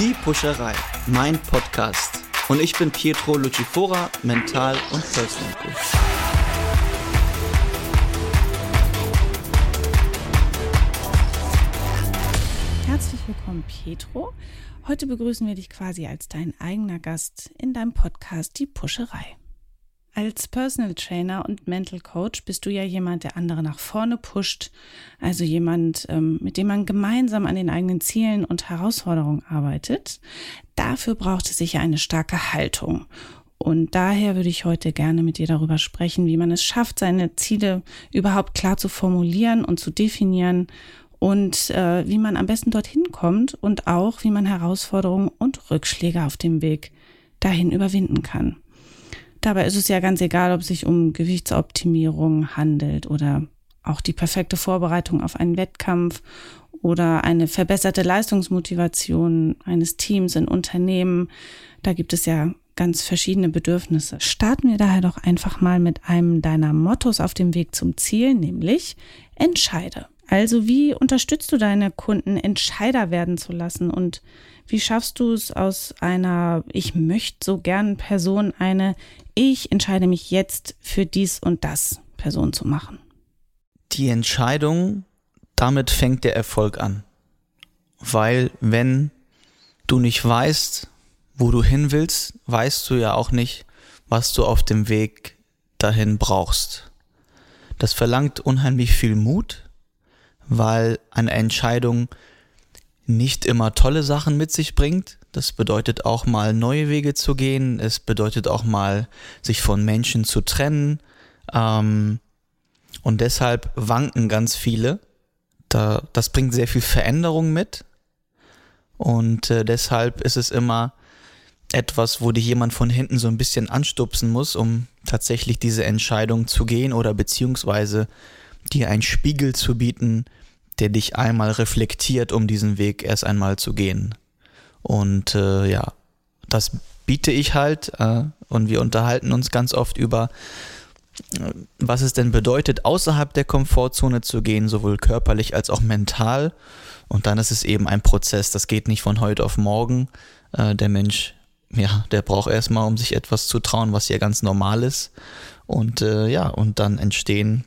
Die Pusherei, mein Podcast. Und ich bin Pietro Lucifora, Mental- und Personal Coach. Herzlich willkommen, Pietro. Heute begrüßen wir dich quasi als dein eigener Gast in deinem Podcast Die Pusherei. Als Personal Trainer und Mental Coach bist du ja jemand, der andere nach vorne pusht, also jemand, ähm, mit dem man gemeinsam an den eigenen Zielen und Herausforderungen arbeitet. Dafür braucht es sicher eine starke Haltung. Und daher würde ich heute gerne mit dir darüber sprechen, wie man es schafft, seine Ziele überhaupt klar zu formulieren und zu definieren und äh, wie man am besten dorthin kommt und auch, wie man Herausforderungen und Rückschläge auf dem Weg dahin überwinden kann. Dabei ist es ja ganz egal, ob es sich um Gewichtsoptimierung handelt oder auch die perfekte Vorbereitung auf einen Wettkampf oder eine verbesserte Leistungsmotivation eines Teams in Unternehmen. Da gibt es ja ganz verschiedene Bedürfnisse. Starten wir daher doch einfach mal mit einem deiner Mottos auf dem Weg zum Ziel, nämlich entscheide. Also wie unterstützt du deine Kunden, Entscheider werden zu lassen und wie schaffst du es aus einer Ich möchte so gern Person eine Ich entscheide mich jetzt für dies und das Person zu machen? Die Entscheidung, damit fängt der Erfolg an. Weil wenn du nicht weißt, wo du hin willst, weißt du ja auch nicht, was du auf dem Weg dahin brauchst. Das verlangt unheimlich viel Mut, weil eine Entscheidung nicht immer tolle Sachen mit sich bringt. Das bedeutet auch mal neue Wege zu gehen. Es bedeutet auch mal sich von Menschen zu trennen. Ähm, und deshalb wanken ganz viele. Da, das bringt sehr viel Veränderung mit. Und äh, deshalb ist es immer etwas, wo dich jemand von hinten so ein bisschen anstupsen muss, um tatsächlich diese Entscheidung zu gehen oder beziehungsweise dir einen Spiegel zu bieten, der dich einmal reflektiert, um diesen Weg erst einmal zu gehen. Und äh, ja, das biete ich halt äh, und wir unterhalten uns ganz oft über, äh, was es denn bedeutet, außerhalb der Komfortzone zu gehen, sowohl körperlich als auch mental. Und dann ist es eben ein Prozess, das geht nicht von heute auf morgen. Äh, der Mensch, ja, der braucht erstmal, um sich etwas zu trauen, was ja ganz normal ist. Und äh, ja, und dann entstehen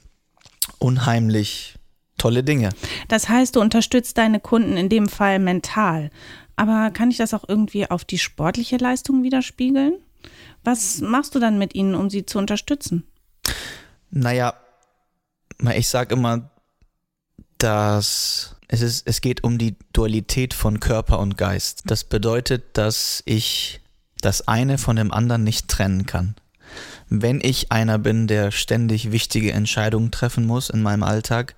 unheimlich tolle Dinge. Das heißt, du unterstützt deine Kunden in dem Fall mental. Aber kann ich das auch irgendwie auf die sportliche Leistung widerspiegeln? Was machst du dann mit ihnen, um sie zu unterstützen? Naja, ich sage immer, dass es, ist, es geht um die Dualität von Körper und Geist. Das bedeutet, dass ich das eine von dem anderen nicht trennen kann. Wenn ich einer bin, der ständig wichtige Entscheidungen treffen muss in meinem Alltag,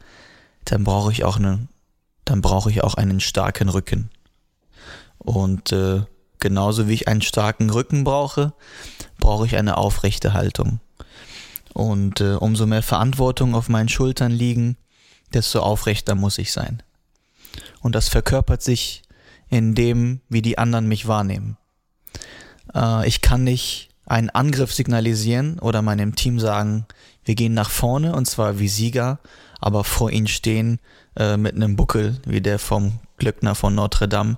dann brauche ich auch einen, dann brauche ich auch einen starken Rücken. Und äh, genauso wie ich einen starken Rücken brauche, brauche ich eine aufrechte Haltung. Und äh, umso mehr Verantwortung auf meinen Schultern liegen, desto aufrechter muss ich sein. Und das verkörpert sich in dem, wie die anderen mich wahrnehmen. Äh, ich kann nicht einen Angriff signalisieren oder meinem Team sagen, wir gehen nach vorne und zwar wie Sieger, aber vor ihnen stehen äh, mit einem Buckel wie der vom Glöckner von Notre Dame,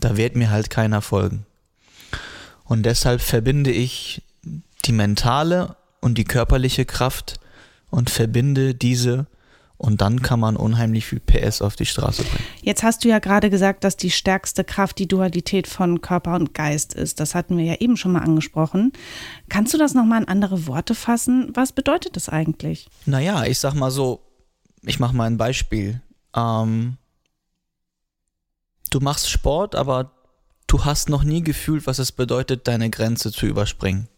da wird mir halt keiner folgen. Und deshalb verbinde ich die mentale und die körperliche Kraft und verbinde diese und dann kann man unheimlich viel PS auf die Straße bringen. Jetzt hast du ja gerade gesagt, dass die stärkste Kraft die Dualität von Körper und Geist ist. Das hatten wir ja eben schon mal angesprochen. Kannst du das nochmal in andere Worte fassen? Was bedeutet das eigentlich? Naja, ich sag mal so, ich mache mal ein Beispiel. Ähm, du machst Sport, aber du hast noch nie gefühlt, was es bedeutet, deine Grenze zu überspringen.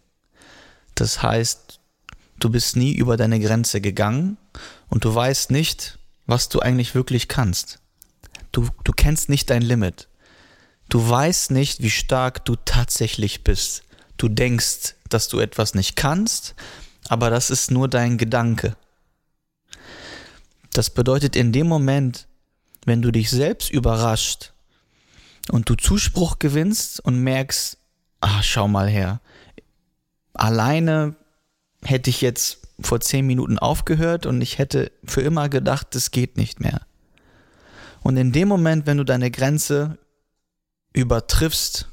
Das heißt, du bist nie über deine Grenze gegangen und du weißt nicht, was du eigentlich wirklich kannst. Du, du kennst nicht dein Limit. Du weißt nicht, wie stark du tatsächlich bist. Du denkst, dass du etwas nicht kannst, aber das ist nur dein Gedanke. Das bedeutet in dem Moment, wenn du dich selbst überrascht und du Zuspruch gewinnst und merkst, ah, schau mal her, alleine hätte ich jetzt vor zehn Minuten aufgehört und ich hätte für immer gedacht, es geht nicht mehr. Und in dem Moment, wenn du deine Grenze übertriffst,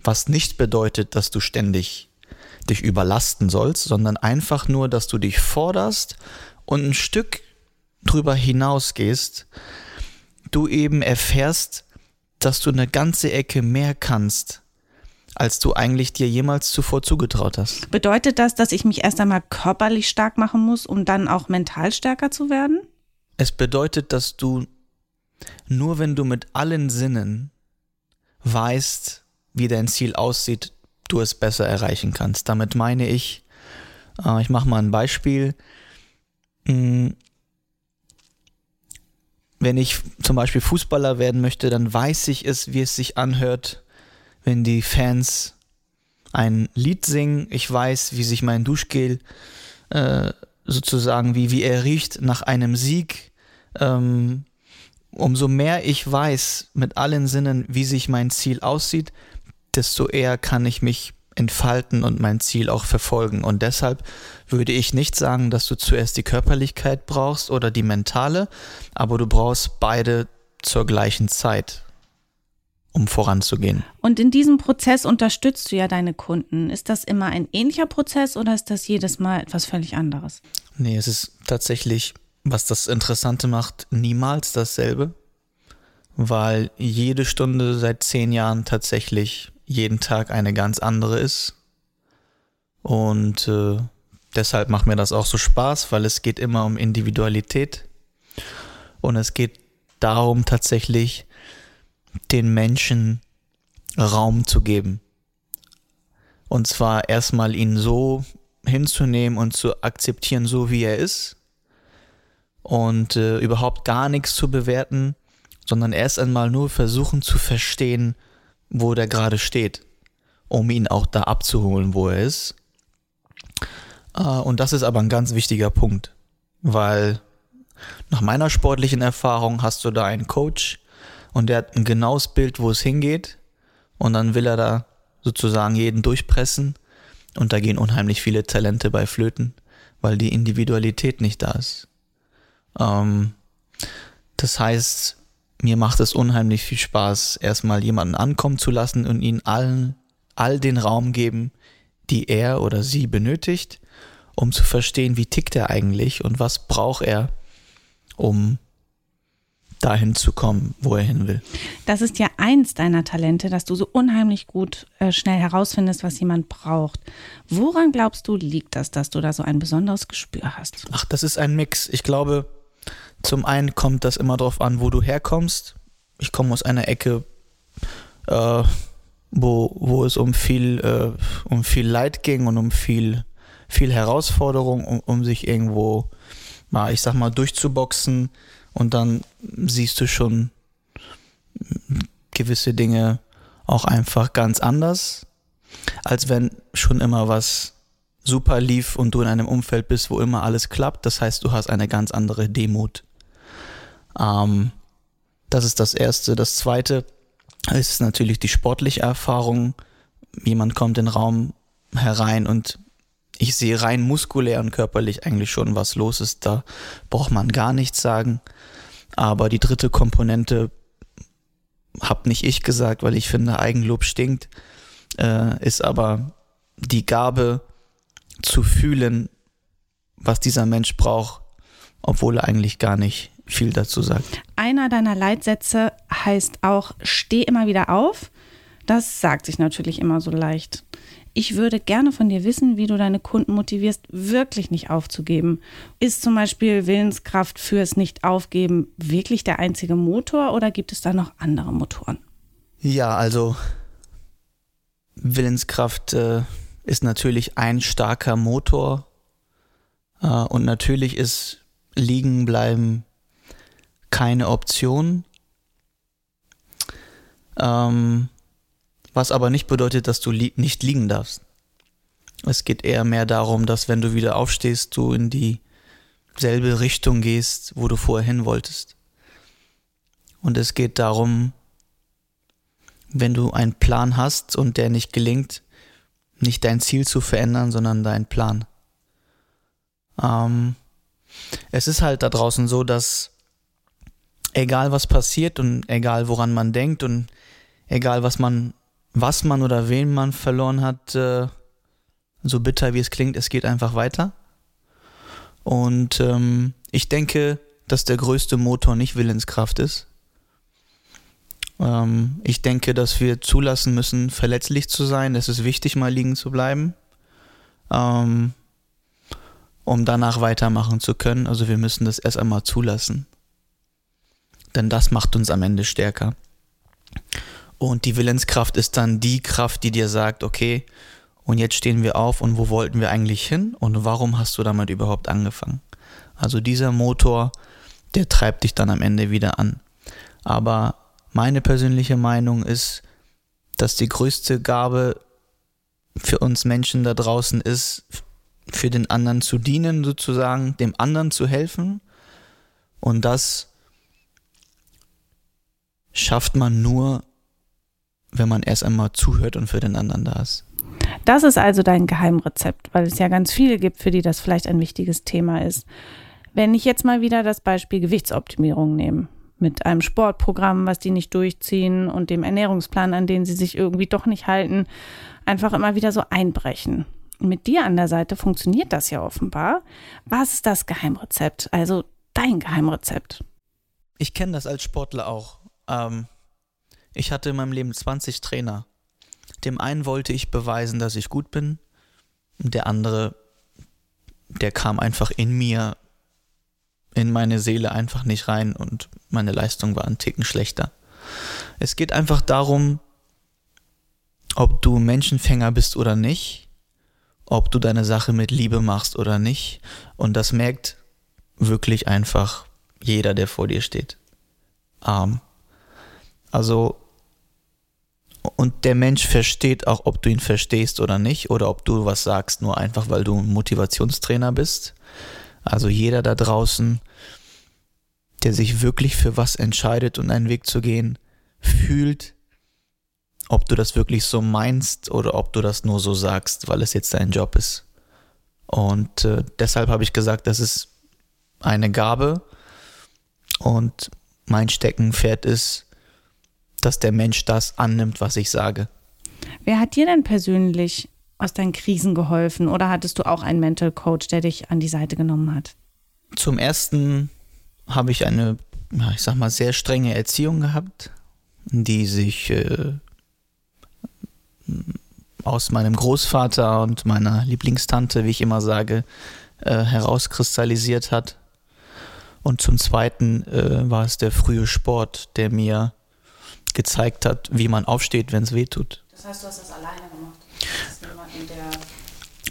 was nicht bedeutet, dass du ständig dich überlasten sollst, sondern einfach nur, dass du dich forderst und ein Stück drüber hinausgehst, du eben erfährst, dass du eine ganze Ecke mehr kannst, als du eigentlich dir jemals zuvor zugetraut hast. Bedeutet das, dass ich mich erst einmal körperlich stark machen muss, um dann auch mental stärker zu werden? Es bedeutet, dass du nur wenn du mit allen Sinnen weißt, wie dein Ziel aussieht, du es besser erreichen kannst. Damit meine ich, äh, ich mache mal ein Beispiel. Wenn ich zum Beispiel Fußballer werden möchte, dann weiß ich es, wie es sich anhört, wenn die Fans ein Lied singen. Ich weiß, wie sich mein Duschgel äh, sozusagen, wie, wie er riecht nach einem Sieg. Ähm, umso mehr ich weiß mit allen Sinnen, wie sich mein Ziel aussieht, desto eher kann ich mich entfalten und mein Ziel auch verfolgen. Und deshalb würde ich nicht sagen, dass du zuerst die Körperlichkeit brauchst oder die mentale, aber du brauchst beide zur gleichen Zeit um voranzugehen. Und in diesem Prozess unterstützt du ja deine Kunden. Ist das immer ein ähnlicher Prozess oder ist das jedes Mal etwas völlig anderes? Nee, es ist tatsächlich, was das Interessante macht, niemals dasselbe, weil jede Stunde seit zehn Jahren tatsächlich jeden Tag eine ganz andere ist. Und äh, deshalb macht mir das auch so Spaß, weil es geht immer um Individualität. Und es geht darum tatsächlich, den Menschen Raum zu geben. Und zwar erstmal ihn so hinzunehmen und zu akzeptieren, so wie er ist. Und äh, überhaupt gar nichts zu bewerten, sondern erst einmal nur versuchen zu verstehen, wo der gerade steht, um ihn auch da abzuholen, wo er ist. Äh, und das ist aber ein ganz wichtiger Punkt, weil nach meiner sportlichen Erfahrung hast du da einen Coach, und der hat ein genaues Bild, wo es hingeht und dann will er da sozusagen jeden durchpressen und da gehen unheimlich viele Talente bei Flöten, weil die Individualität nicht da ist. Ähm, das heißt, mir macht es unheimlich viel Spaß, erstmal jemanden ankommen zu lassen und ihnen allen all den Raum geben, die er oder sie benötigt, um zu verstehen, wie tickt er eigentlich und was braucht er, um dahin zu kommen, wo er hin will. Das ist ja eins deiner Talente, dass du so unheimlich gut äh, schnell herausfindest, was jemand braucht. Woran glaubst du, liegt das, dass du da so ein besonderes Gespür hast? Ach, das ist ein Mix. Ich glaube, zum einen kommt das immer darauf an, wo du herkommst. Ich komme aus einer Ecke, äh, wo, wo es um viel, äh, um viel Leid ging und um viel, viel Herausforderung, um, um sich irgendwo mal, ich sag mal, durchzuboxen und dann siehst du schon gewisse Dinge auch einfach ganz anders, als wenn schon immer was super lief und du in einem Umfeld bist, wo immer alles klappt. Das heißt, du hast eine ganz andere Demut. Ähm, das ist das Erste. Das Zweite ist natürlich die sportliche Erfahrung. Jemand kommt in den Raum herein und ich sehe rein muskulär und körperlich eigentlich schon, was los ist. Da braucht man gar nichts sagen. Aber die dritte Komponente hab nicht ich gesagt, weil ich finde, Eigenlob stinkt, äh, ist aber die Gabe zu fühlen, was dieser Mensch braucht, obwohl er eigentlich gar nicht viel dazu sagt. Einer deiner Leitsätze heißt auch, steh immer wieder auf. Das sagt sich natürlich immer so leicht. Ich würde gerne von dir wissen, wie du deine Kunden motivierst, wirklich nicht aufzugeben. Ist zum Beispiel Willenskraft fürs Nicht-Aufgeben wirklich der einzige Motor oder gibt es da noch andere Motoren? Ja, also Willenskraft äh, ist natürlich ein starker Motor äh, und natürlich ist Liegenbleiben keine Option. Ähm, was aber nicht bedeutet, dass du nicht liegen darfst. Es geht eher mehr darum, dass wenn du wieder aufstehst, du in dieselbe Richtung gehst, wo du vorher hin wolltest. Und es geht darum, wenn du einen Plan hast und der nicht gelingt, nicht dein Ziel zu verändern, sondern deinen Plan. Ähm, es ist halt da draußen so, dass egal was passiert und egal woran man denkt und egal was man, was man oder wen man verloren hat, äh, so bitter wie es klingt, es geht einfach weiter. Und ähm, ich denke, dass der größte Motor nicht Willenskraft ist. Ähm, ich denke, dass wir zulassen müssen, verletzlich zu sein. Es ist wichtig, mal liegen zu bleiben, ähm, um danach weitermachen zu können. Also wir müssen das erst einmal zulassen. Denn das macht uns am Ende stärker. Und die Willenskraft ist dann die Kraft, die dir sagt, okay, und jetzt stehen wir auf und wo wollten wir eigentlich hin und warum hast du damit überhaupt angefangen? Also dieser Motor, der treibt dich dann am Ende wieder an. Aber meine persönliche Meinung ist, dass die größte Gabe für uns Menschen da draußen ist, für den anderen zu dienen, sozusagen, dem anderen zu helfen. Und das schafft man nur, wenn man erst einmal zuhört und für den anderen da ist. Das ist also dein Geheimrezept, weil es ja ganz viele gibt, für die das vielleicht ein wichtiges Thema ist. Wenn ich jetzt mal wieder das Beispiel Gewichtsoptimierung nehme, mit einem Sportprogramm, was die nicht durchziehen und dem Ernährungsplan, an den sie sich irgendwie doch nicht halten, einfach immer wieder so einbrechen. Mit dir an der Seite funktioniert das ja offenbar. Was ist das Geheimrezept? Also dein Geheimrezept? Ich kenne das als Sportler auch. Ähm, ich hatte in meinem Leben 20 Trainer. Dem einen wollte ich beweisen, dass ich gut bin. Der andere, der kam einfach in mir, in meine Seele einfach nicht rein und meine Leistung war ein Ticken schlechter. Es geht einfach darum, ob du Menschenfänger bist oder nicht, ob du deine Sache mit Liebe machst oder nicht. Und das merkt wirklich einfach jeder, der vor dir steht. Ähm, also und der Mensch versteht auch, ob du ihn verstehst oder nicht, oder ob du was sagst, nur einfach, weil du ein Motivationstrainer bist. Also jeder da draußen, der sich wirklich für was entscheidet und einen Weg zu gehen, fühlt, ob du das wirklich so meinst oder ob du das nur so sagst, weil es jetzt dein Job ist. Und äh, deshalb habe ich gesagt, das ist eine Gabe und mein Steckenpferd ist, dass der Mensch das annimmt, was ich sage. Wer hat dir denn persönlich aus deinen Krisen geholfen oder hattest du auch einen Mental Coach, der dich an die Seite genommen hat? Zum ersten habe ich eine, ich sag mal, sehr strenge Erziehung gehabt, die sich äh, aus meinem Großvater und meiner Lieblingstante, wie ich immer sage, äh, herauskristallisiert hat. Und zum Zweiten äh, war es der frühe Sport, der mir gezeigt hat, wie man aufsteht, wenn es weh tut. Das heißt, du hast das alleine gemacht?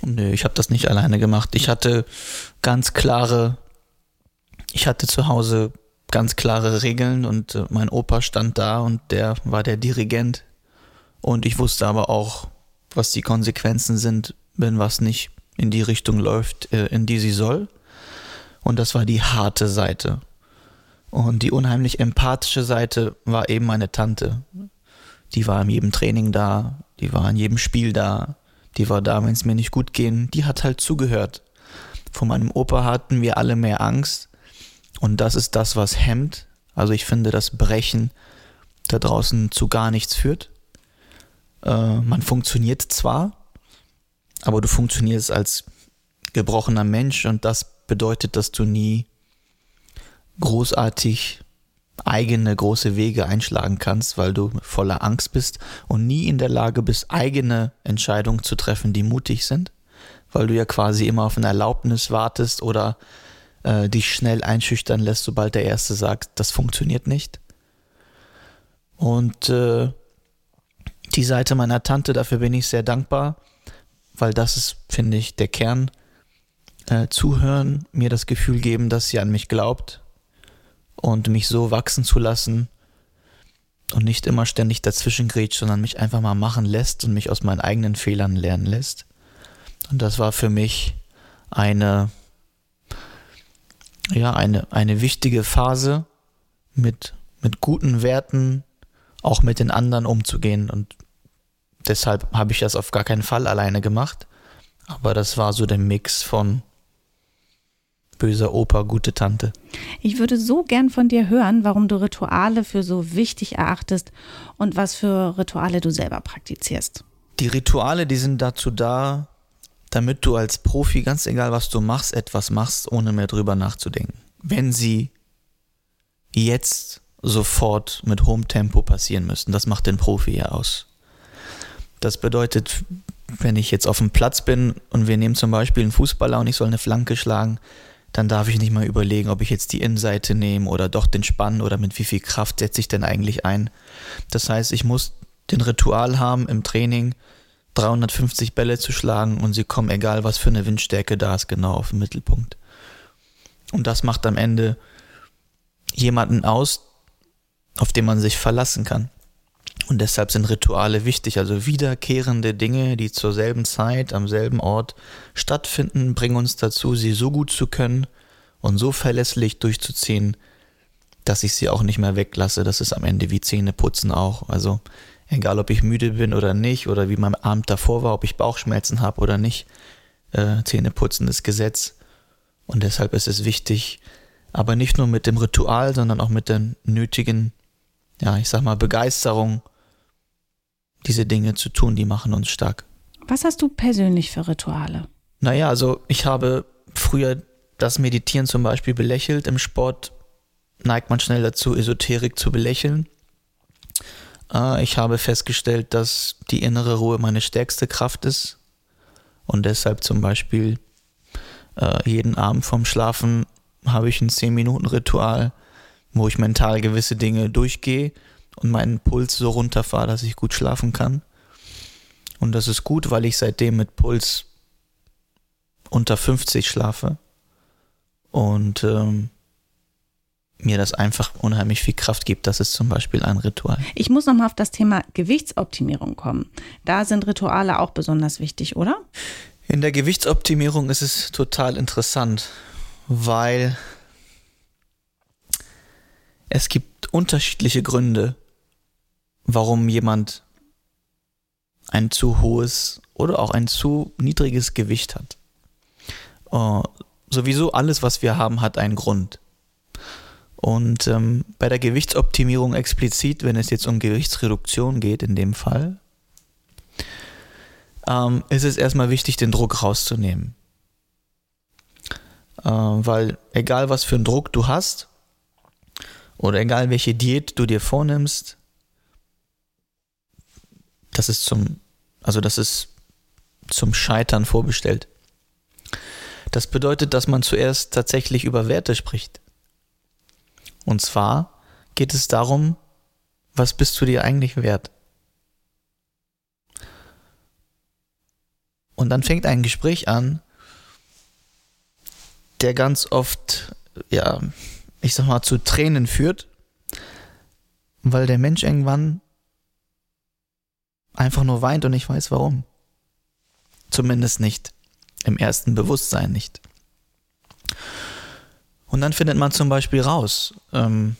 Nö, ich habe das nicht alleine gemacht. Ich hatte ganz klare, ich hatte zu Hause ganz klare Regeln und äh, mein Opa stand da und der war der Dirigent. Und ich wusste aber auch, was die Konsequenzen sind, wenn was nicht in die Richtung läuft, äh, in die sie soll. Und das war die harte Seite. Und die unheimlich empathische Seite war eben meine Tante. Die war in jedem Training da, die war in jedem Spiel da, die war da, wenn es mir nicht gut ging. Die hat halt zugehört. Von meinem Opa hatten wir alle mehr Angst. Und das ist das, was hemmt. Also ich finde, das Brechen da draußen zu gar nichts führt. Äh, man funktioniert zwar, aber du funktionierst als gebrochener Mensch und das bedeutet, dass du nie großartig eigene große Wege einschlagen kannst, weil du voller Angst bist und nie in der Lage bist, eigene Entscheidungen zu treffen, die mutig sind, weil du ja quasi immer auf eine Erlaubnis wartest oder äh, dich schnell einschüchtern lässt, sobald der Erste sagt, das funktioniert nicht. Und äh, die Seite meiner Tante, dafür bin ich sehr dankbar, weil das ist, finde ich, der Kern. Äh, zuhören, mir das Gefühl geben, dass sie an mich glaubt, und mich so wachsen zu lassen und nicht immer ständig dazwischen grätscht, sondern mich einfach mal machen lässt und mich aus meinen eigenen Fehlern lernen lässt. Und das war für mich eine, ja, eine, eine wichtige Phase mit, mit guten Werten auch mit den anderen umzugehen. Und deshalb habe ich das auf gar keinen Fall alleine gemacht. Aber das war so der Mix von böser Opa, gute Tante. Ich würde so gern von dir hören, warum du Rituale für so wichtig erachtest und was für Rituale du selber praktizierst. Die Rituale, die sind dazu da, damit du als Profi, ganz egal was du machst, etwas machst, ohne mehr drüber nachzudenken. Wenn sie jetzt sofort mit hohem Tempo passieren müssen, das macht den Profi ja aus. Das bedeutet, wenn ich jetzt auf dem Platz bin und wir nehmen zum Beispiel einen Fußballer und ich soll eine Flanke schlagen, dann darf ich nicht mal überlegen, ob ich jetzt die Innenseite nehme oder doch den Spann oder mit wie viel Kraft setze ich denn eigentlich ein. Das heißt, ich muss den Ritual haben im Training, 350 Bälle zu schlagen und sie kommen, egal was für eine Windstärke da ist, genau auf den Mittelpunkt. Und das macht am Ende jemanden aus, auf den man sich verlassen kann. Und deshalb sind Rituale wichtig, also wiederkehrende Dinge, die zur selben Zeit, am selben Ort stattfinden, bringen uns dazu, sie so gut zu können und so verlässlich durchzuziehen, dass ich sie auch nicht mehr weglasse. Das ist am Ende wie Zähne putzen auch. Also egal, ob ich müde bin oder nicht, oder wie mein Abend davor war, ob ich Bauchschmerzen habe oder nicht, äh, Zähne putzen ist Gesetz. Und deshalb ist es wichtig, aber nicht nur mit dem Ritual, sondern auch mit der nötigen, ja, ich sag mal, Begeisterung diese Dinge zu tun, die machen uns stark. Was hast du persönlich für Rituale? Naja, also ich habe früher das Meditieren zum Beispiel belächelt. Im Sport neigt man schnell dazu, Esoterik zu belächeln. Äh, ich habe festgestellt, dass die innere Ruhe meine stärkste Kraft ist und deshalb zum Beispiel äh, jeden Abend vorm Schlafen habe ich ein 10-Minuten-Ritual, wo ich mental gewisse Dinge durchgehe und meinen Puls so runterfahre, dass ich gut schlafen kann. Und das ist gut, weil ich seitdem mit Puls unter 50 schlafe und ähm, mir das einfach unheimlich viel Kraft gibt. Das ist zum Beispiel ein Ritual. Ich muss nochmal auf das Thema Gewichtsoptimierung kommen. Da sind Rituale auch besonders wichtig, oder? In der Gewichtsoptimierung ist es total interessant, weil es gibt unterschiedliche Gründe, warum jemand ein zu hohes oder auch ein zu niedriges Gewicht hat. Uh, sowieso alles, was wir haben, hat einen Grund. Und ähm, bei der Gewichtsoptimierung explizit, wenn es jetzt um Gewichtsreduktion geht, in dem Fall, ähm, ist es erstmal wichtig, den Druck rauszunehmen. Äh, weil egal was für einen Druck du hast, oder egal welche Diät du dir vornimmst, das ist zum, also das ist zum Scheitern vorbestellt. Das bedeutet, dass man zuerst tatsächlich über Werte spricht. Und zwar geht es darum, was bist du dir eigentlich wert? Und dann fängt ein Gespräch an, der ganz oft, ja, ich sag mal, zu Tränen führt, weil der Mensch irgendwann einfach nur weint und ich weiß warum. Zumindest nicht. Im ersten Bewusstsein nicht. Und dann findet man zum Beispiel raus, ähm,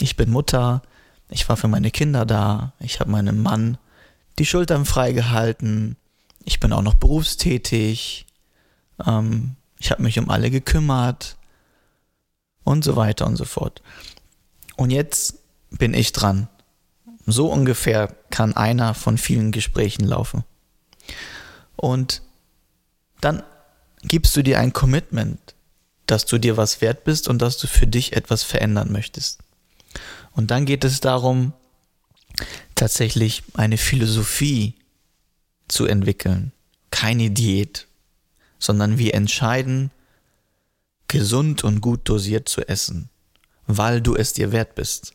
ich bin Mutter, ich war für meine Kinder da, ich habe meinem Mann die Schultern freigehalten, ich bin auch noch berufstätig, ähm, ich habe mich um alle gekümmert und so weiter und so fort. Und jetzt bin ich dran so ungefähr kann einer von vielen Gesprächen laufen. Und dann gibst du dir ein Commitment, dass du dir was wert bist und dass du für dich etwas verändern möchtest. Und dann geht es darum, tatsächlich eine Philosophie zu entwickeln. Keine Diät, sondern wir entscheiden, gesund und gut dosiert zu essen, weil du es dir wert bist.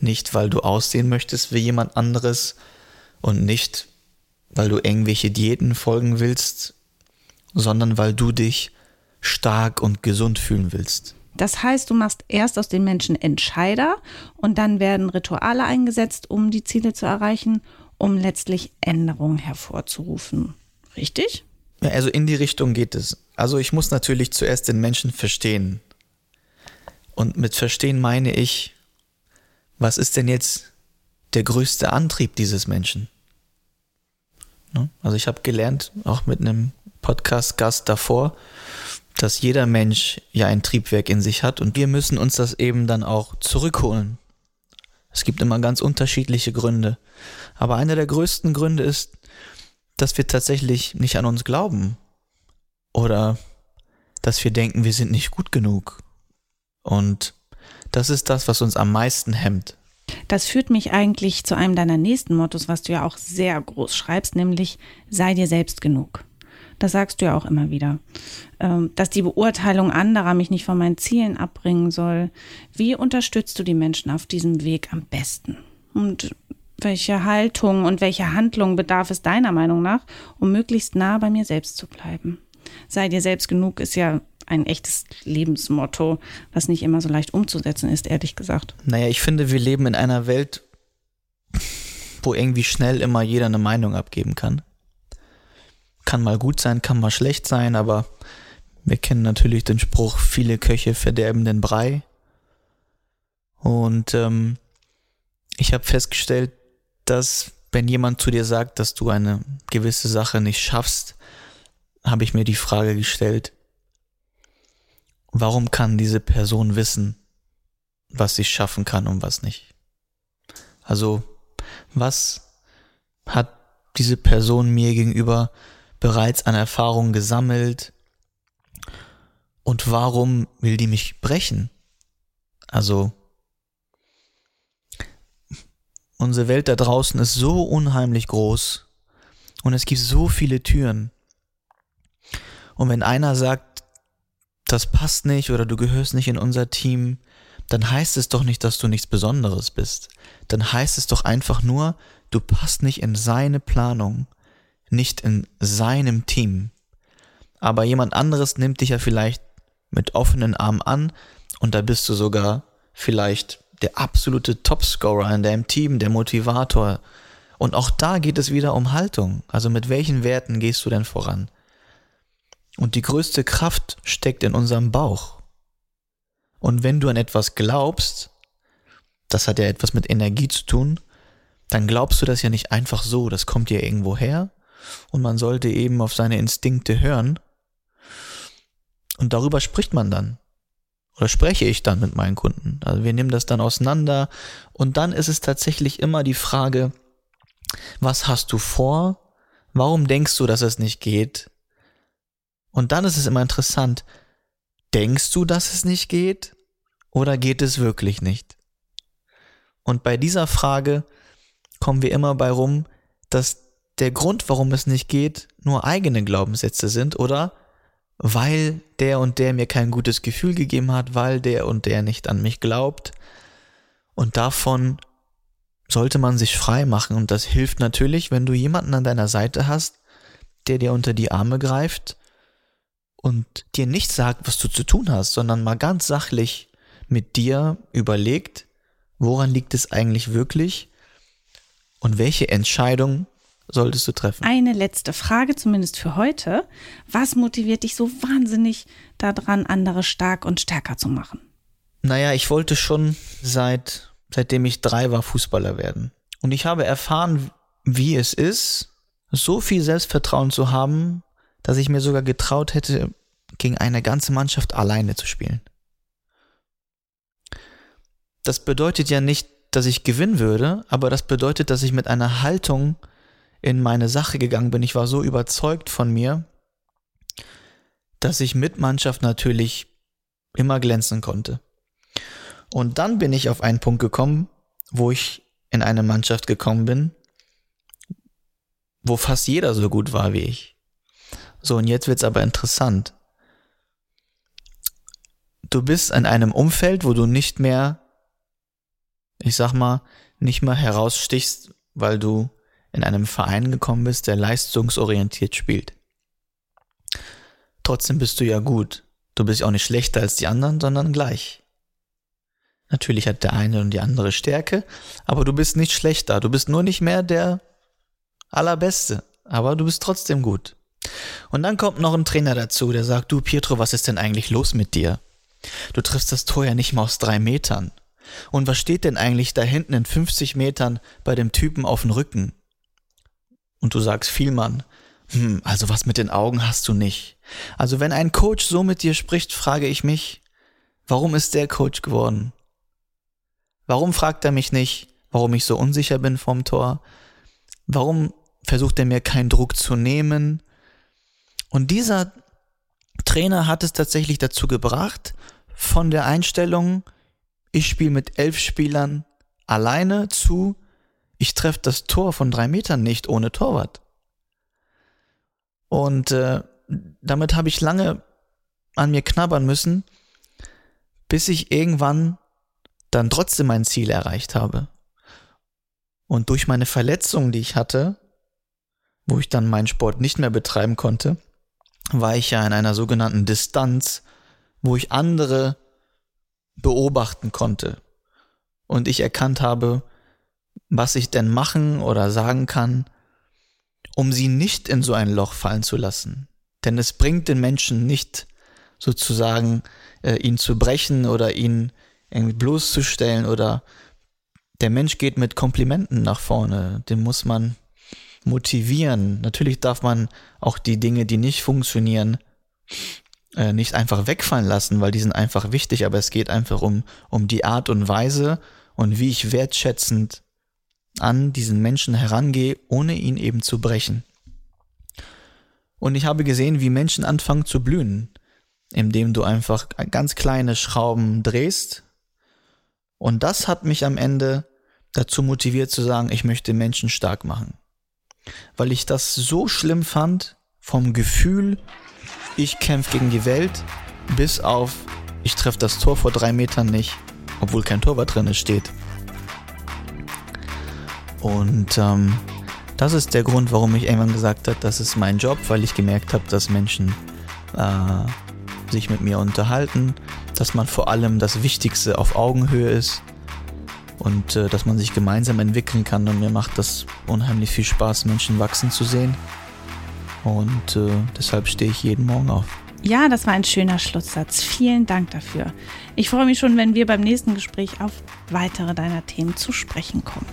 Nicht, weil du aussehen möchtest wie jemand anderes und nicht, weil du irgendwelche Diäten folgen willst, sondern weil du dich stark und gesund fühlen willst. Das heißt, du machst erst aus den Menschen Entscheider und dann werden Rituale eingesetzt, um die Ziele zu erreichen, um letztlich Änderungen hervorzurufen. Richtig? Ja, also in die Richtung geht es. Also ich muss natürlich zuerst den Menschen verstehen. Und mit verstehen meine ich, was ist denn jetzt der größte Antrieb dieses Menschen? Ne? Also ich habe gelernt, auch mit einem Podcast-Gast davor, dass jeder Mensch ja ein Triebwerk in sich hat und wir müssen uns das eben dann auch zurückholen. Es gibt immer ganz unterschiedliche Gründe. Aber einer der größten Gründe ist, dass wir tatsächlich nicht an uns glauben. Oder dass wir denken, wir sind nicht gut genug. Und das ist das, was uns am meisten hemmt. Das führt mich eigentlich zu einem deiner nächsten Mottos, was du ja auch sehr groß schreibst, nämlich sei dir selbst genug. Das sagst du ja auch immer wieder. Ähm, dass die Beurteilung anderer mich nicht von meinen Zielen abbringen soll. Wie unterstützt du die Menschen auf diesem Weg am besten? Und welche Haltung und welche Handlung bedarf es deiner Meinung nach, um möglichst nah bei mir selbst zu bleiben? Sei dir selbst genug ist ja ein echtes Lebensmotto, was nicht immer so leicht umzusetzen ist, ehrlich gesagt. Naja, ich finde, wir leben in einer Welt, wo irgendwie schnell immer jeder eine Meinung abgeben kann. Kann mal gut sein, kann mal schlecht sein, aber wir kennen natürlich den Spruch, viele Köche verderben den Brei. Und ähm, ich habe festgestellt, dass wenn jemand zu dir sagt, dass du eine gewisse Sache nicht schaffst, habe ich mir die Frage gestellt, warum kann diese Person wissen, was sie schaffen kann und was nicht? Also, was hat diese Person mir gegenüber bereits an Erfahrung gesammelt und warum will die mich brechen? Also, unsere Welt da draußen ist so unheimlich groß und es gibt so viele Türen. Und wenn einer sagt, das passt nicht oder du gehörst nicht in unser Team, dann heißt es doch nicht, dass du nichts Besonderes bist. Dann heißt es doch einfach nur, du passt nicht in seine Planung, nicht in seinem Team. Aber jemand anderes nimmt dich ja vielleicht mit offenen Armen an und da bist du sogar vielleicht der absolute Topscorer in deinem Team, der Motivator. Und auch da geht es wieder um Haltung. Also mit welchen Werten gehst du denn voran? Und die größte Kraft steckt in unserem Bauch. Und wenn du an etwas glaubst, das hat ja etwas mit Energie zu tun, dann glaubst du das ja nicht einfach so, das kommt ja irgendwo her und man sollte eben auf seine Instinkte hören. Und darüber spricht man dann. Oder spreche ich dann mit meinen Kunden. Also wir nehmen das dann auseinander und dann ist es tatsächlich immer die Frage, was hast du vor? Warum denkst du, dass es nicht geht? Und dann ist es immer interessant, denkst du, dass es nicht geht oder geht es wirklich nicht? Und bei dieser Frage kommen wir immer bei rum, dass der Grund, warum es nicht geht, nur eigene Glaubenssätze sind oder weil der und der mir kein gutes Gefühl gegeben hat, weil der und der nicht an mich glaubt. Und davon sollte man sich frei machen. Und das hilft natürlich, wenn du jemanden an deiner Seite hast, der dir unter die Arme greift und dir nicht sagt, was du zu tun hast, sondern mal ganz sachlich mit dir überlegt, woran liegt es eigentlich wirklich und welche Entscheidung solltest du treffen? Eine letzte Frage, zumindest für heute. Was motiviert dich so wahnsinnig daran, andere stark und stärker zu machen? Naja, ich wollte schon seit, seitdem ich drei war, Fußballer werden. Und ich habe erfahren, wie es ist, so viel Selbstvertrauen zu haben, dass ich mir sogar getraut hätte, gegen eine ganze Mannschaft alleine zu spielen. Das bedeutet ja nicht, dass ich gewinnen würde, aber das bedeutet, dass ich mit einer Haltung in meine Sache gegangen bin. Ich war so überzeugt von mir, dass ich mit Mannschaft natürlich immer glänzen konnte. Und dann bin ich auf einen Punkt gekommen, wo ich in eine Mannschaft gekommen bin, wo fast jeder so gut war wie ich. So, und jetzt wird's aber interessant. Du bist in einem Umfeld, wo du nicht mehr, ich sag mal, nicht mehr herausstichst, weil du in einem Verein gekommen bist, der leistungsorientiert spielt. Trotzdem bist du ja gut. Du bist auch nicht schlechter als die anderen, sondern gleich. Natürlich hat der eine und die andere Stärke, aber du bist nicht schlechter. Du bist nur nicht mehr der Allerbeste, aber du bist trotzdem gut. Und dann kommt noch ein Trainer dazu, der sagt, du Pietro, was ist denn eigentlich los mit dir? Du triffst das Tor ja nicht mal aus drei Metern. Und was steht denn eigentlich da hinten in 50 Metern bei dem Typen auf dem Rücken? Und du sagst, Vielmann, hm, also was mit den Augen hast du nicht. Also wenn ein Coach so mit dir spricht, frage ich mich, warum ist der Coach geworden? Warum fragt er mich nicht, warum ich so unsicher bin vom Tor? Warum versucht er mir keinen Druck zu nehmen? Und dieser Trainer hat es tatsächlich dazu gebracht, von der Einstellung, ich spiele mit elf Spielern alleine zu, ich treffe das Tor von drei Metern nicht ohne Torwart. Und äh, damit habe ich lange an mir knabbern müssen, bis ich irgendwann dann trotzdem mein Ziel erreicht habe. Und durch meine Verletzung, die ich hatte, wo ich dann meinen Sport nicht mehr betreiben konnte, war ich ja in einer sogenannten Distanz, wo ich andere beobachten konnte. Und ich erkannt habe, was ich denn machen oder sagen kann, um sie nicht in so ein Loch fallen zu lassen. Denn es bringt den Menschen nicht sozusagen, äh, ihn zu brechen oder ihn irgendwie bloßzustellen oder der Mensch geht mit Komplimenten nach vorne. Den muss man motivieren. Natürlich darf man auch die Dinge, die nicht funktionieren, äh, nicht einfach wegfallen lassen, weil die sind einfach wichtig, aber es geht einfach um, um die Art und Weise und wie ich wertschätzend an diesen Menschen herangehe, ohne ihn eben zu brechen. Und ich habe gesehen, wie Menschen anfangen zu blühen, indem du einfach ganz kleine Schrauben drehst. Und das hat mich am Ende dazu motiviert zu sagen, ich möchte Menschen stark machen. Weil ich das so schlimm fand, vom Gefühl, ich kämpfe gegen die Welt, bis auf, ich treffe das Tor vor drei Metern nicht, obwohl kein Torwart drin steht. Und ähm, das ist der Grund, warum ich irgendwann gesagt habe, das ist mein Job, weil ich gemerkt habe, dass Menschen äh, sich mit mir unterhalten, dass man vor allem das Wichtigste auf Augenhöhe ist und äh, dass man sich gemeinsam entwickeln kann. Und mir macht das unheimlich viel Spaß, Menschen wachsen zu sehen. Und äh, deshalb stehe ich jeden Morgen auf. Ja, das war ein schöner Schlusssatz. Vielen Dank dafür. Ich freue mich schon, wenn wir beim nächsten Gespräch auf weitere deiner Themen zu sprechen kommen.